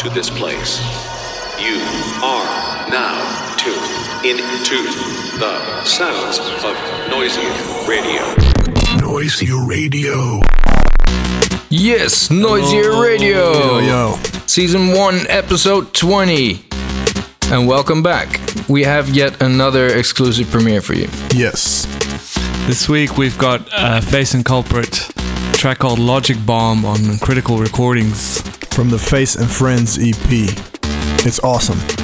to this place. You are now tuned into the sounds of Noisia Radio. Noisia Radio. Yes, Noisia Radio. Yo, yo. Season 1, Episode 20. And welcome back. We have yet another exclusive premiere for you. Yes. This week we've got uh, Phace and Culprate, a track called Logic Bomb on Critical Recordings. From the Phace and Friends EP. It's awesome.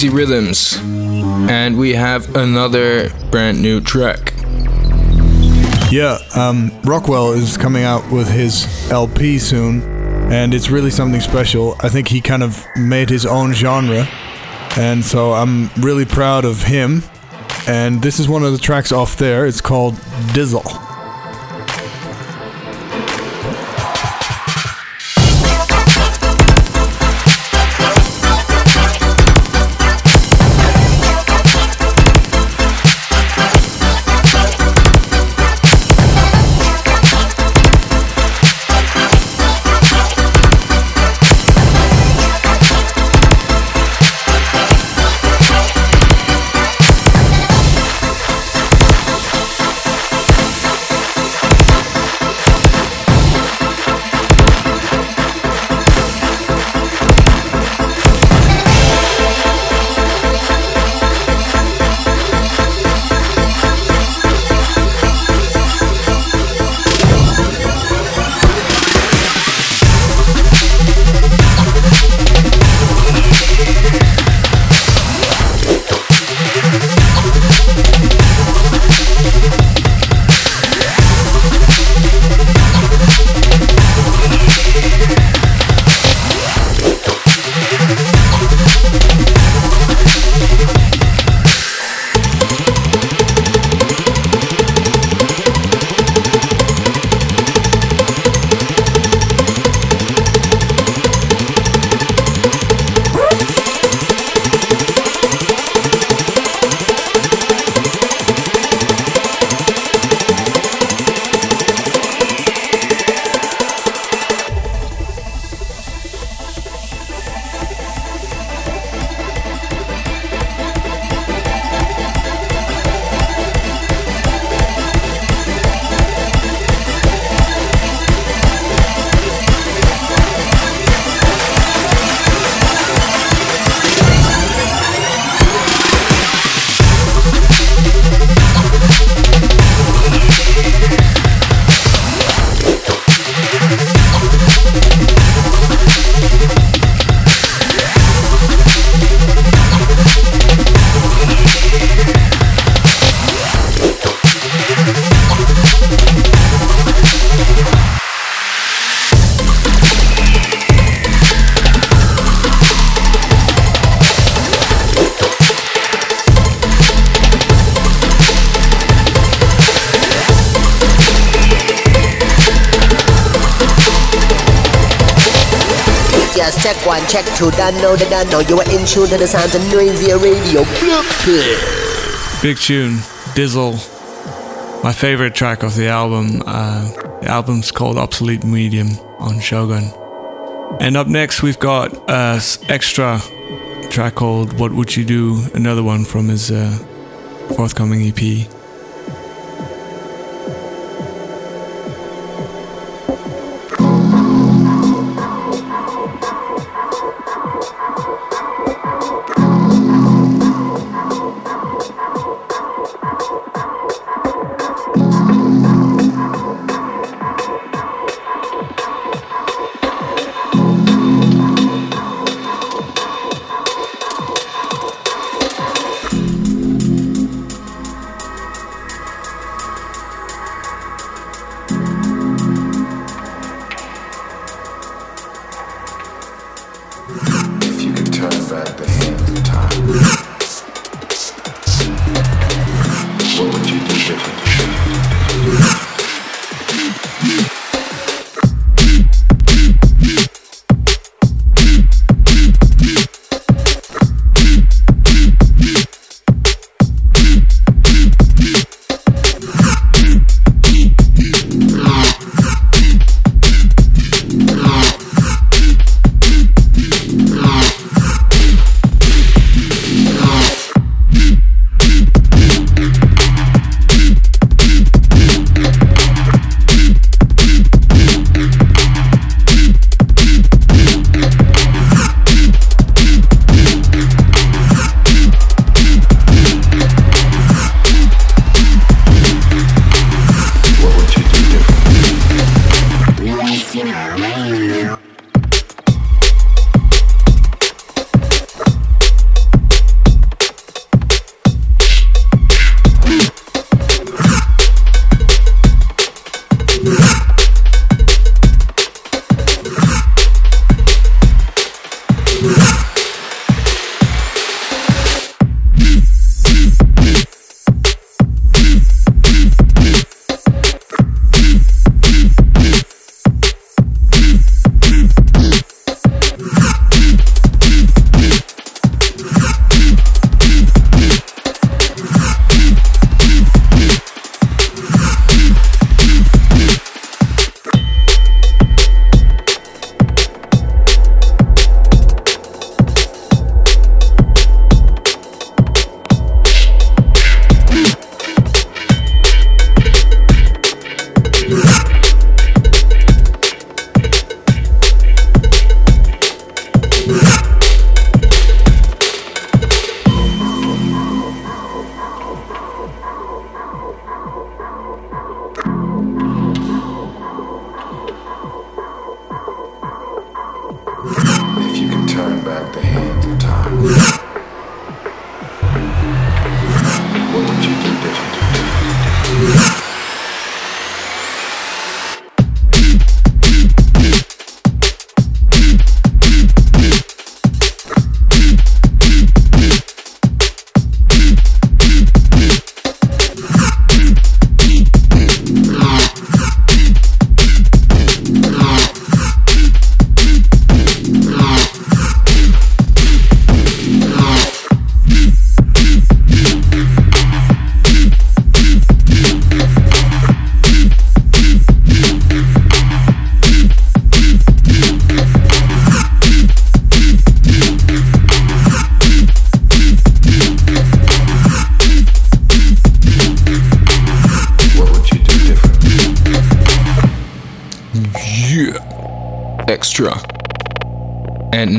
Crazy Rhythms. And we have another brand new track. Yeah, um, Rockwell is coming out with his LP soon, and it's really something special. I think he kind of made his own genre, and so I'm really proud of him. And this is one of the tracks off there. It's called Dizzle. One, check two. Done the done know. You are in tune to the sounds of Noisia radio. Big tune, Dizzle. My favorite track of the album. Uh, the album's called Obsolete Medium on Shogun. And up next, we've got uh, extra track called What Would You Do? Another one from his uh, forthcoming EP.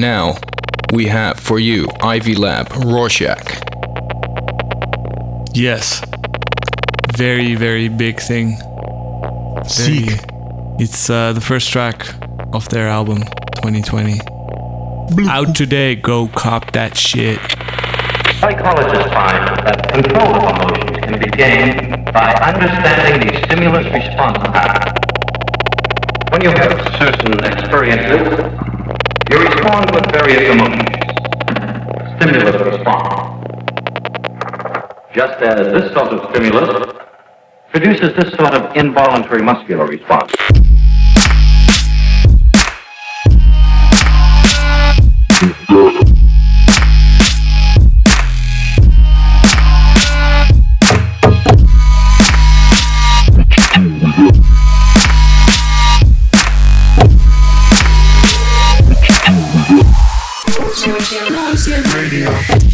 We have for you Ivy Lab Rorschach. Yes. Very, very big thing. Seek. It's uh, the first track of their album 2020. Out today, go cop that shit. Psychologists find that control of emotions can be gained by understanding the stimulus response pattern. When you have certain experiences, you respond with various emotions stimulus response. Just as this sort of stimulus produces this sort of involuntary muscular response. Radio.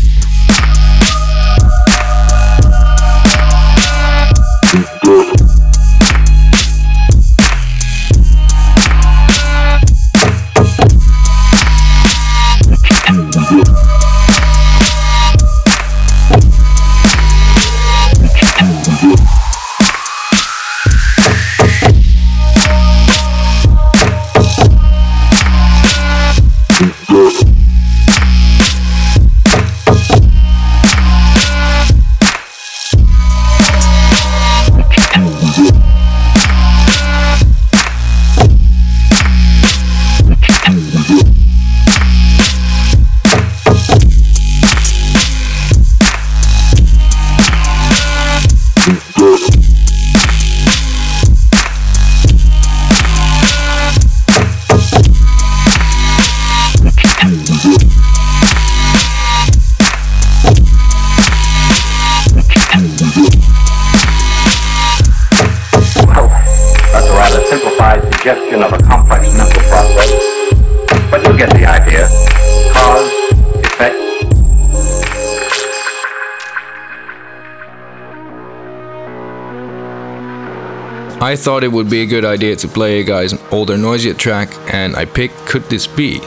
Thought it would be a good idea to play you guys older, Noisia track, and I picked Could This Be?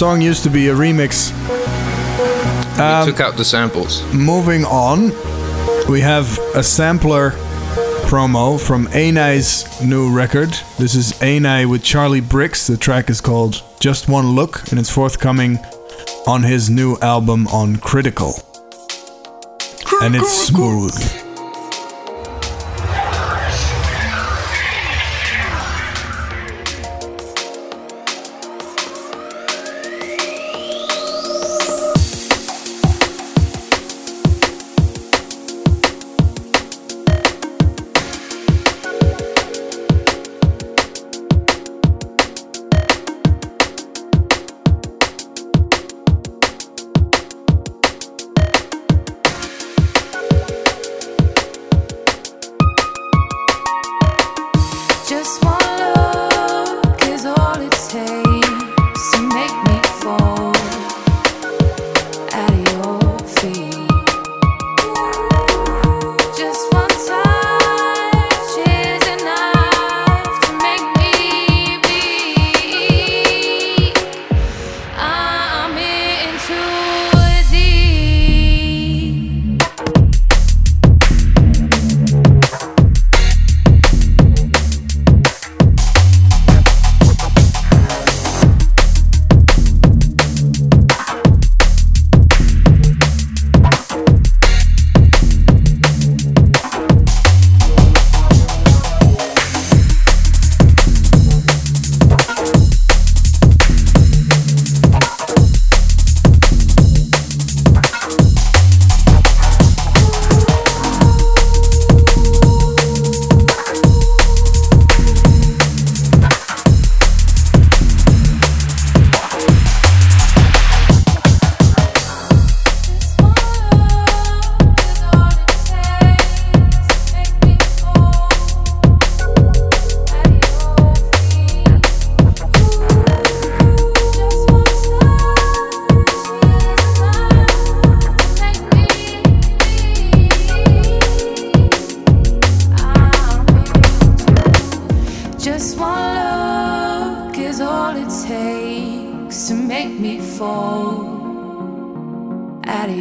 Song used to be a remix. Um, we took out the samples. Moving on, we have a sampler promo from Enei's new record. This is Anai with Charli Brix. The track is called Just One Look, and it's forthcoming on his new album on Critical. And it's smooth.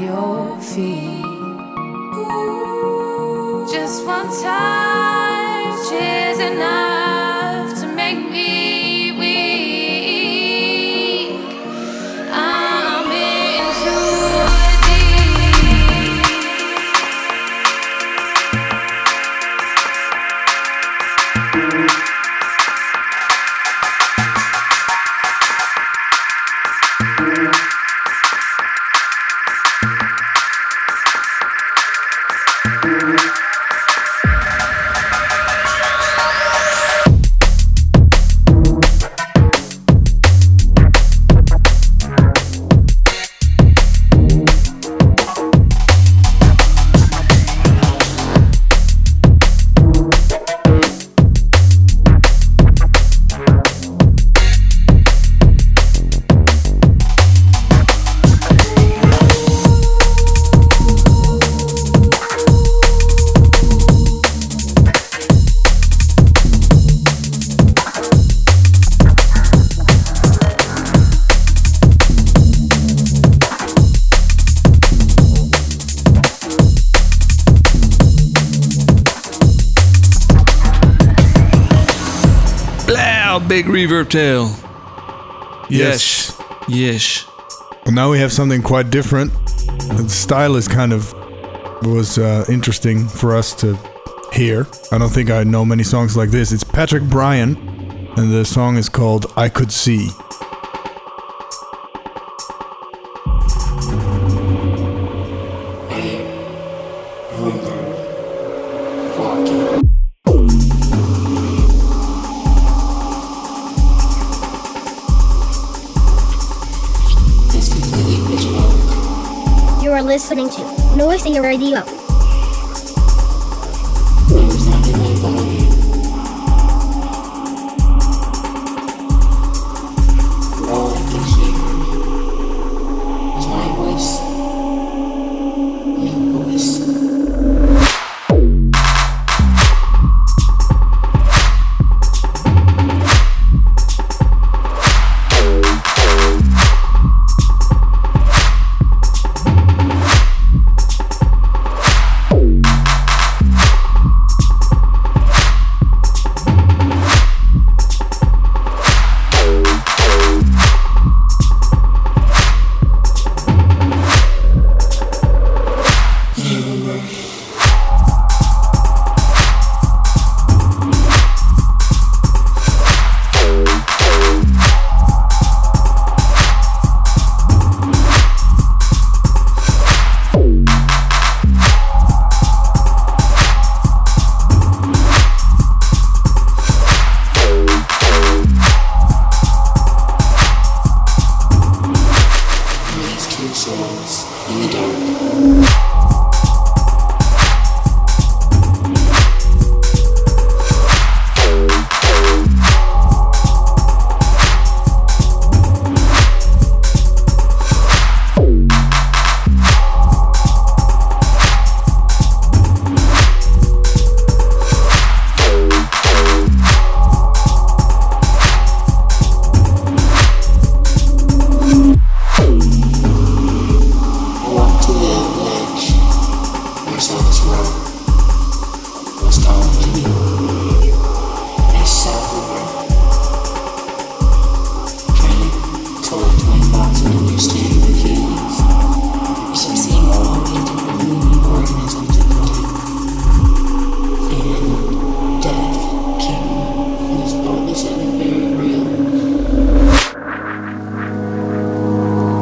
Your feet. Just one touch big reverb tail. Yes. Yes. Well, now we have something quite different. The style is kind of was uh, interesting for us to hear. I don't think I know many songs like this. It's Patrick Bryan, and the song is called "I Could See." Are listening to Noisia Radio.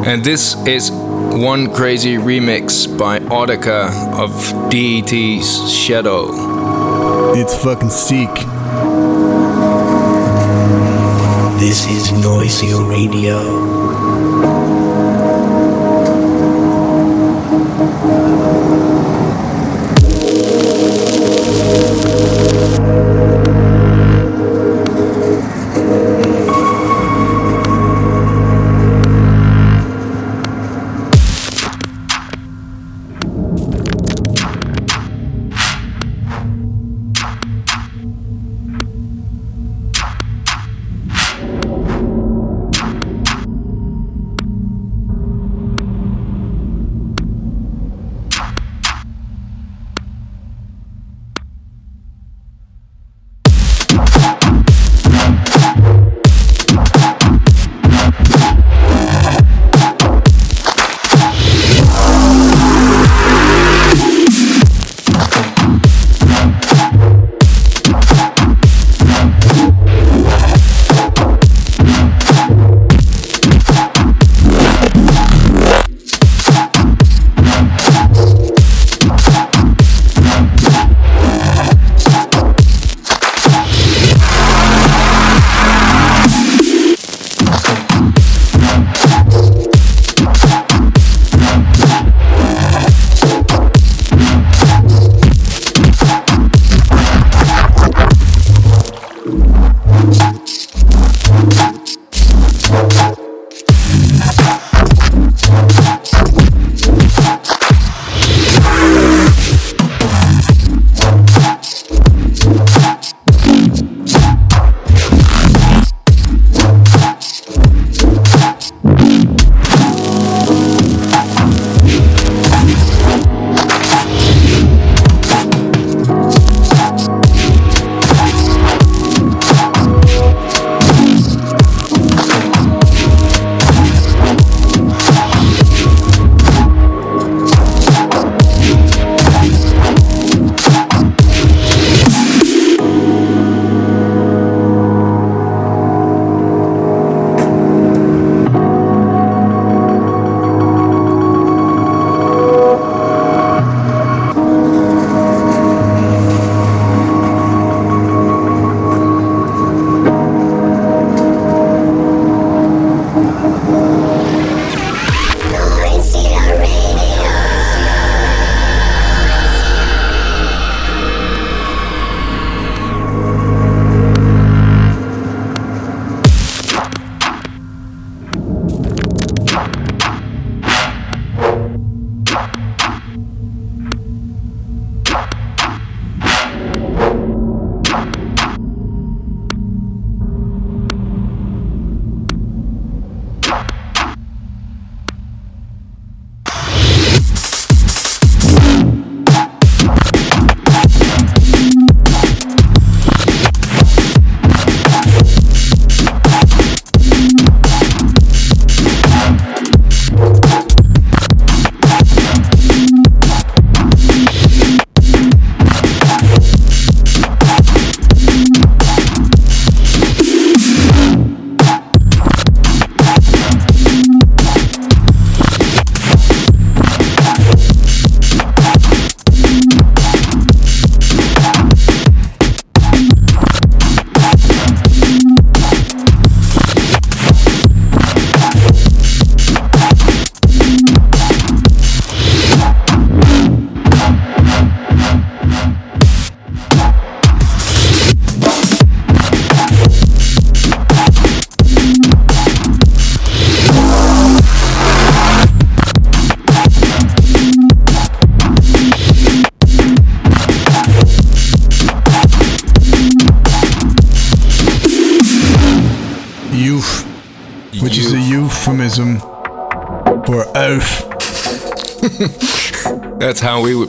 And this is one crazy remix by Audica of DET's Shadow. It's fucking sick. This is Noisia Radio.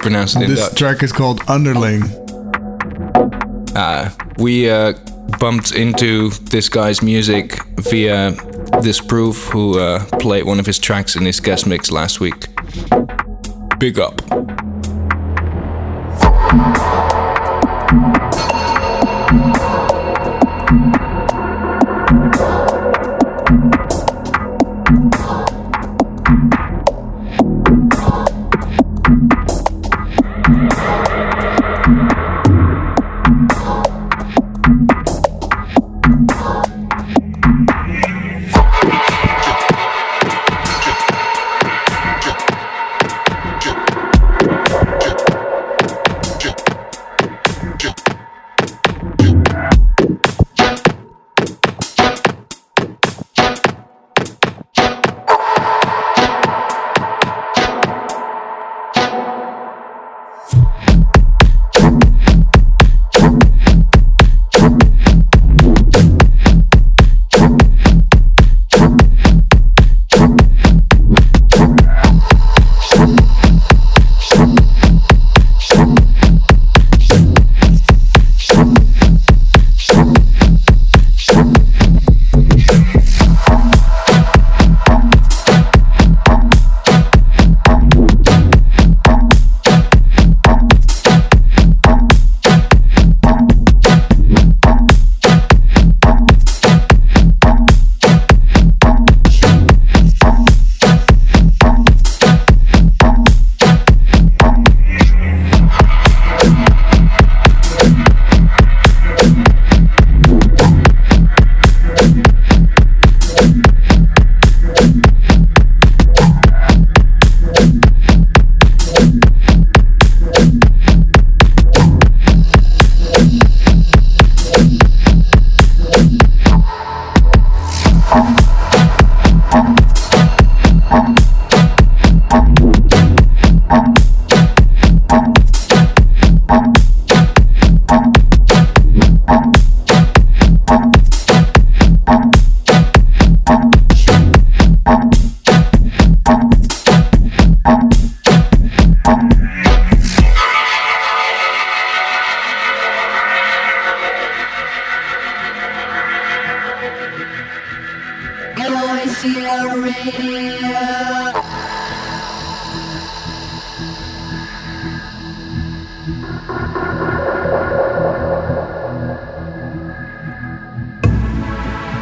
Pronounce it This track is called Underling. Uh, we uh, bumped into this guy's music via this proof who uh, played one of his tracks in his guest mix last week. Big up.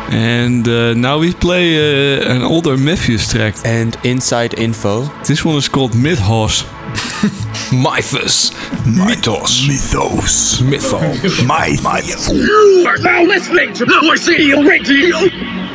And uh, now we play uh, an older Matthews track. And inside info. This one is called Mythos. Mythos. Mythos. Mythos. Mythos. Mythos. You are now listening to Noisia Radio.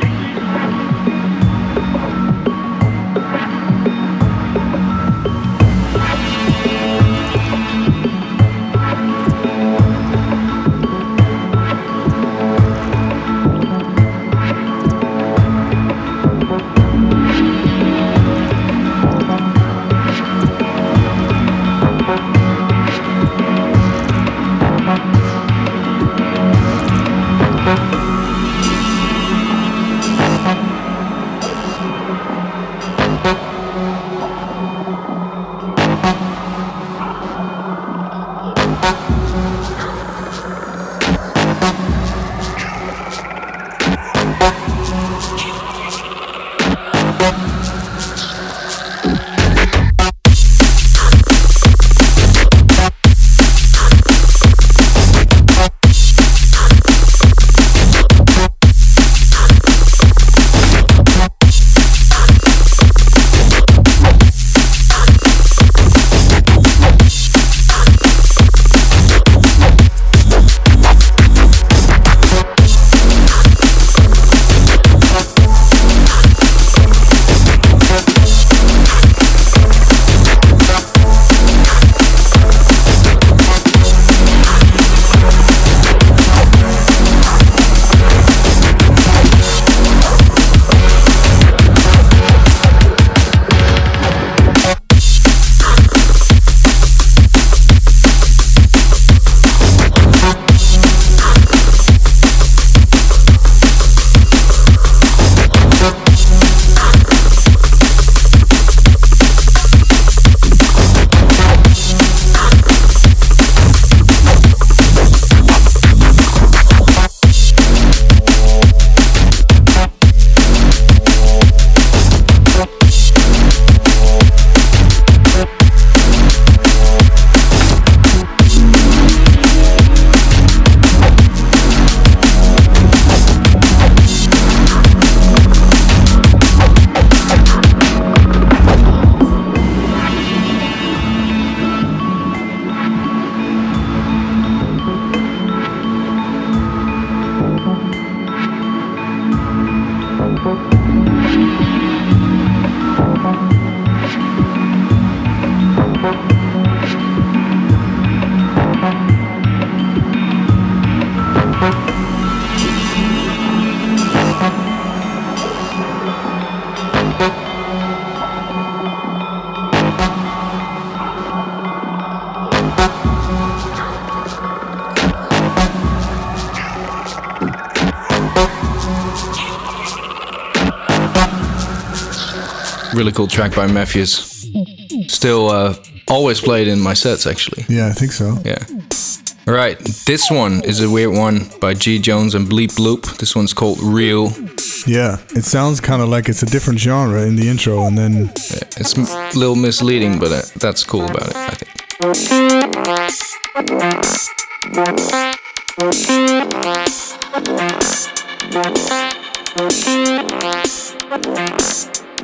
Track by Matthews. Still uh, always played in my sets, actually. Yeah, I think so. Yeah. All right, this one is a weird one by G Jones and Bleep Bloop. This one's called Real. Yeah, it sounds kind of like it's a different genre in the intro, and then It's a little misleading, but uh, that's cool about it, I think.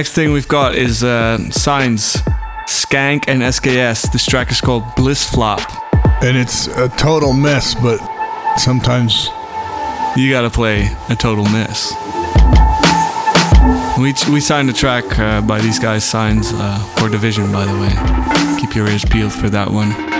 Next thing we've got is uh, Signs, Skank, and SKS. This track is called Bliss Flop. and it's a total mess, but sometimes You gotta play a total mess. We, we signed a track uh, by these guys, Signs, uh, for Division, by the way. Keep your ears peeled for that one.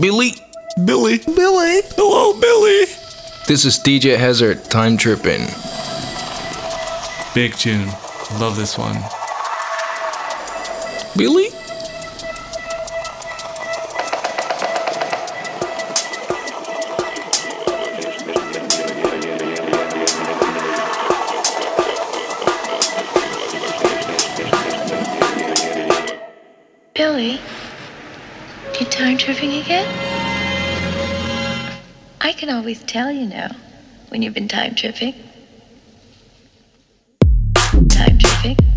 Billy? Billy? Billy? Hello, Billy! This is DJ Hazard Time Tripping. Big tune. Love this one. Billy? Billy, you time tripping again? I can always tell, you know, when you've been time tripping. Time tripping.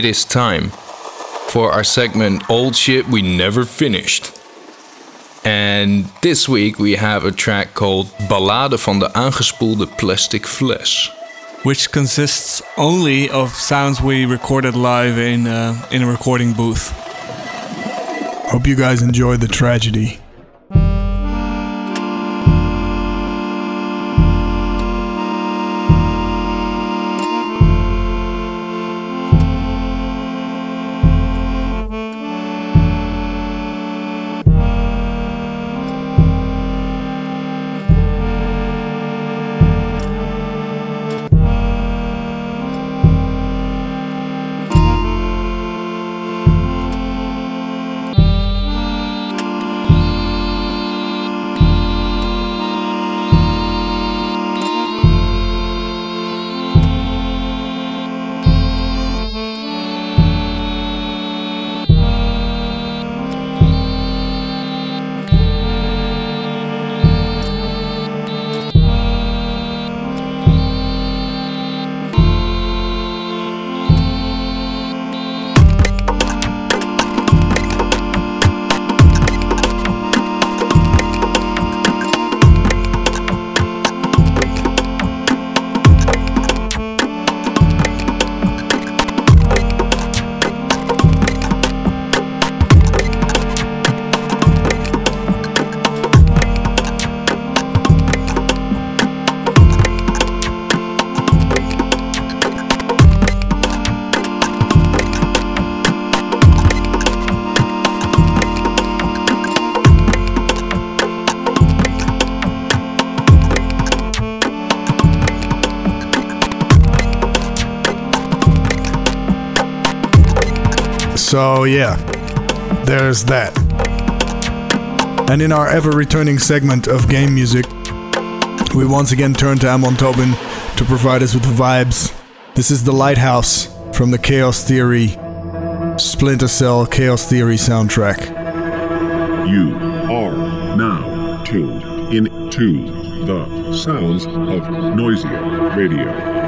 It is time for our segment Old Shit We Never Finished. And this week we have a track called Ballade van de aangespoelde plastic fles. Which consists only of sounds we recorded live in, uh, in a recording booth. Hope you guys enjoy the tragedy. So, yeah, there's that. And in our ever returning segment of game music, we once again turn to Amon Tobin to provide us with the vibes. This is The Lighthouse from the Chaos Theory Splinter Cell Chaos Theory soundtrack. You are now tuned in to the sounds of Noisia Radio.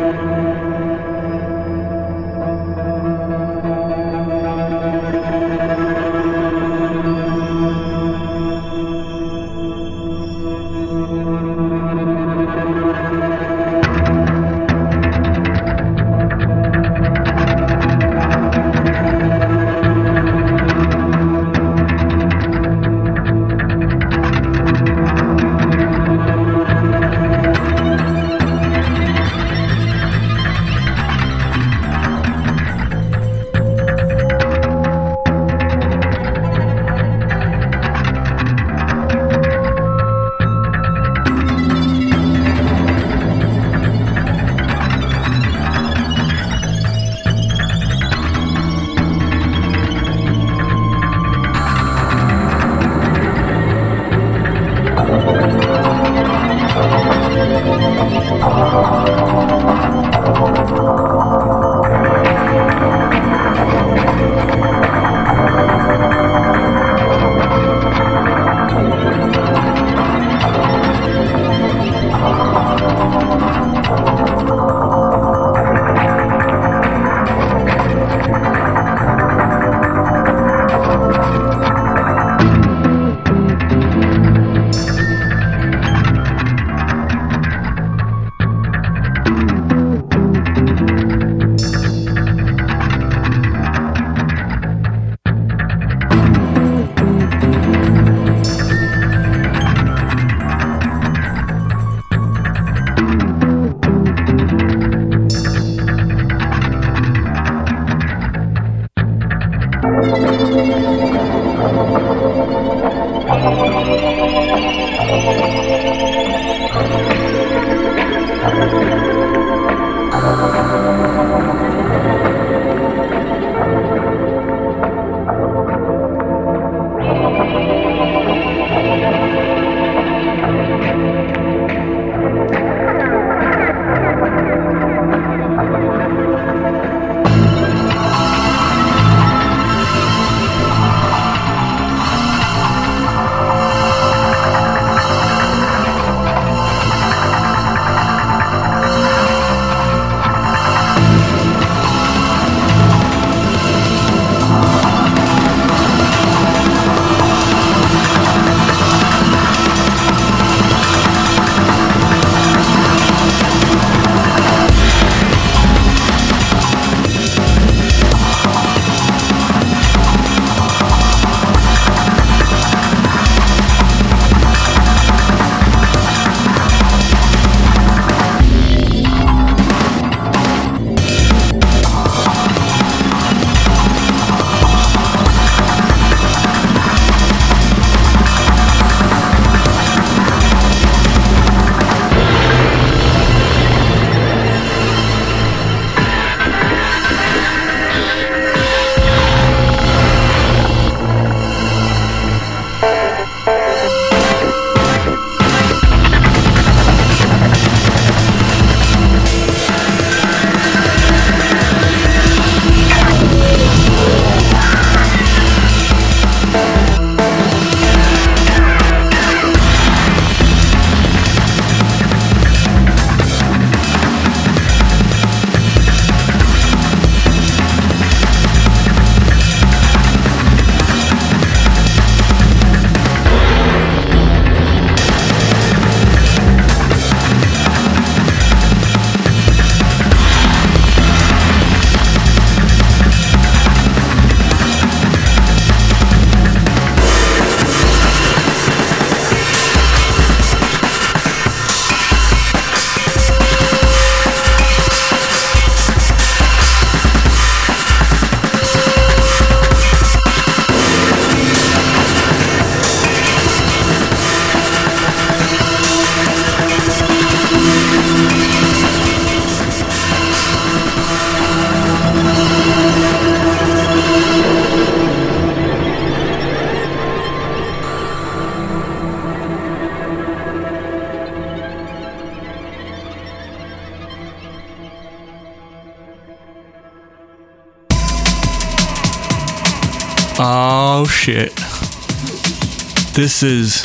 This is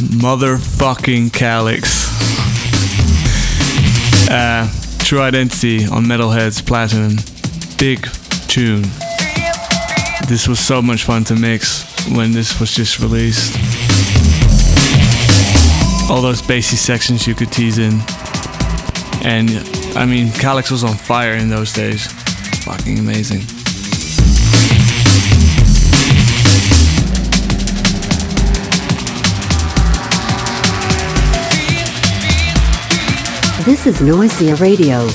motherfucking Calyx. Uh, True Identity on Metalheadz Platinum. Big tune. This was so much fun to mix when this was just released. All those bassy sections you could tease in. And I mean, Calyx was on fire in those days. Fucking amazing. This is Noisia Radio.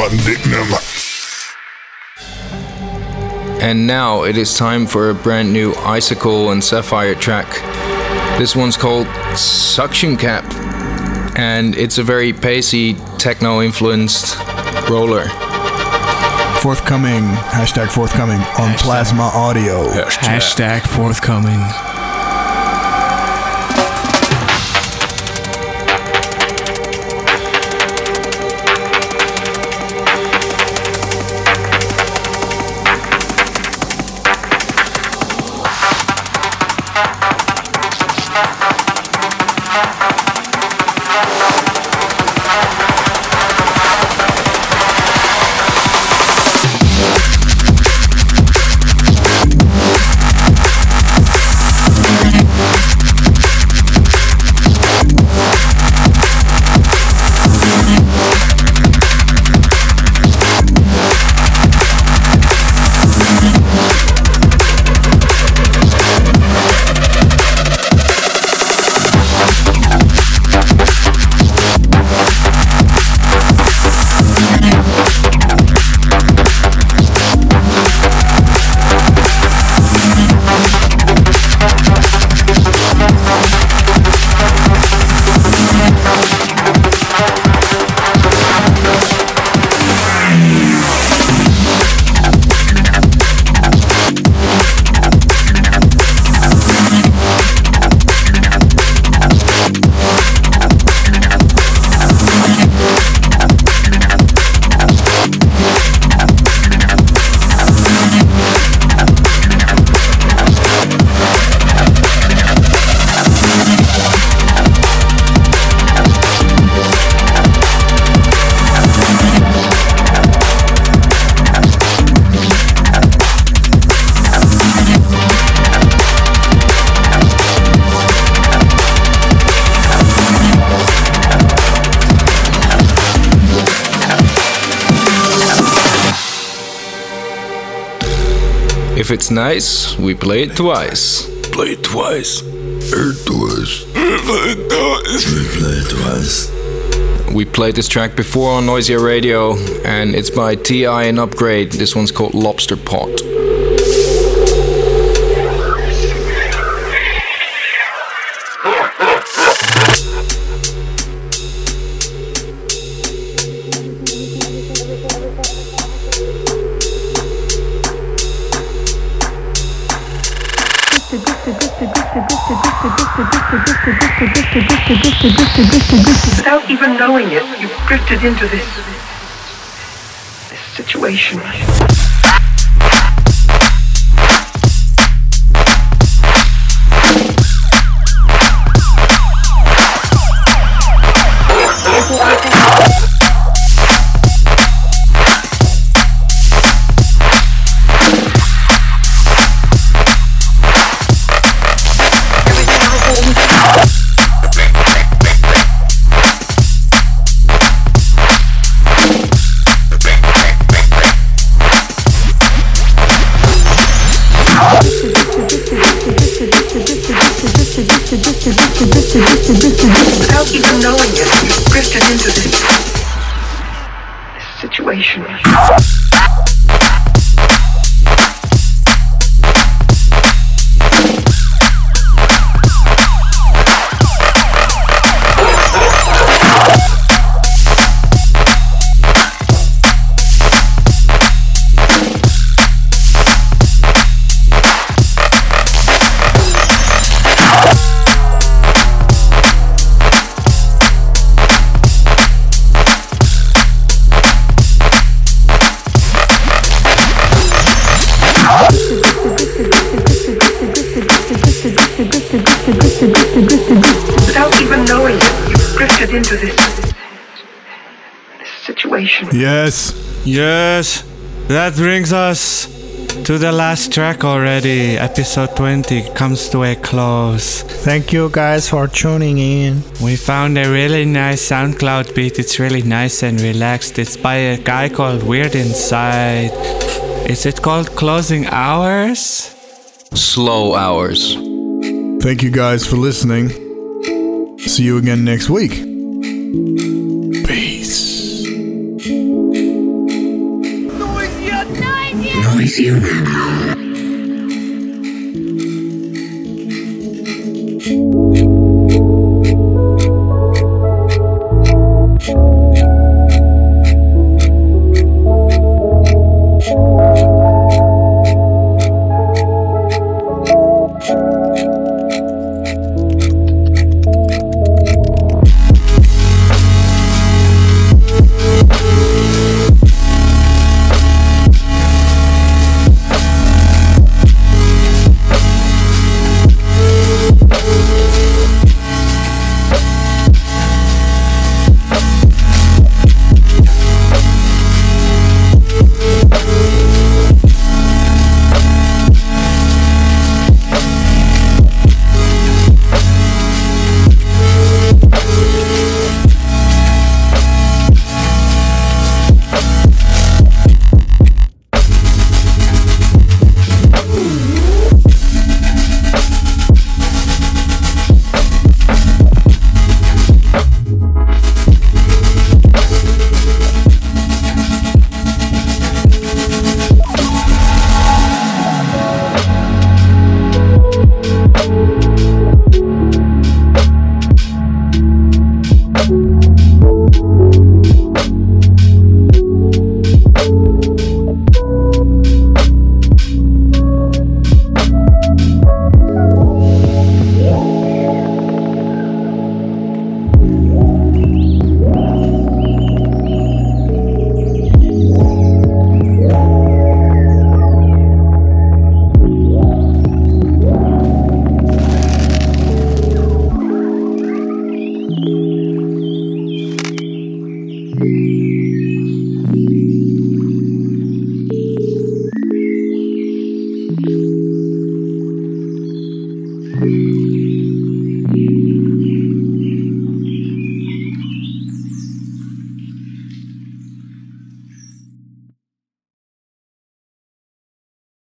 Gadverdamme, wat een dik nummer. And now it is time for a brand new Icicle and Sapphire track. This one's called Suction Cap, and it's a very pacey, techno influenced roller. Forthcoming, hashtag forthcoming on Plasma Audio. Hashtag forthcoming. If it's nice, we play it twice. Play it twice. Heard twice. Play it twice. Play it twice. We played this track before on Noisia Radio, and it's by TI and Upgrade. This one's called Lobster Pot. Without even knowing it, you've drifted into this, this situation. Yes. Yes. That brings us to the last track already. Episode 20 comes to a close. Thank you guys for tuning in. We found a really nice SoundCloud beat. It's really nice and relaxed. It's by a guy called Weird Inside. Is it called Closing Hours? Slow hours. Thank you guys for listening. See you again next week. Radio.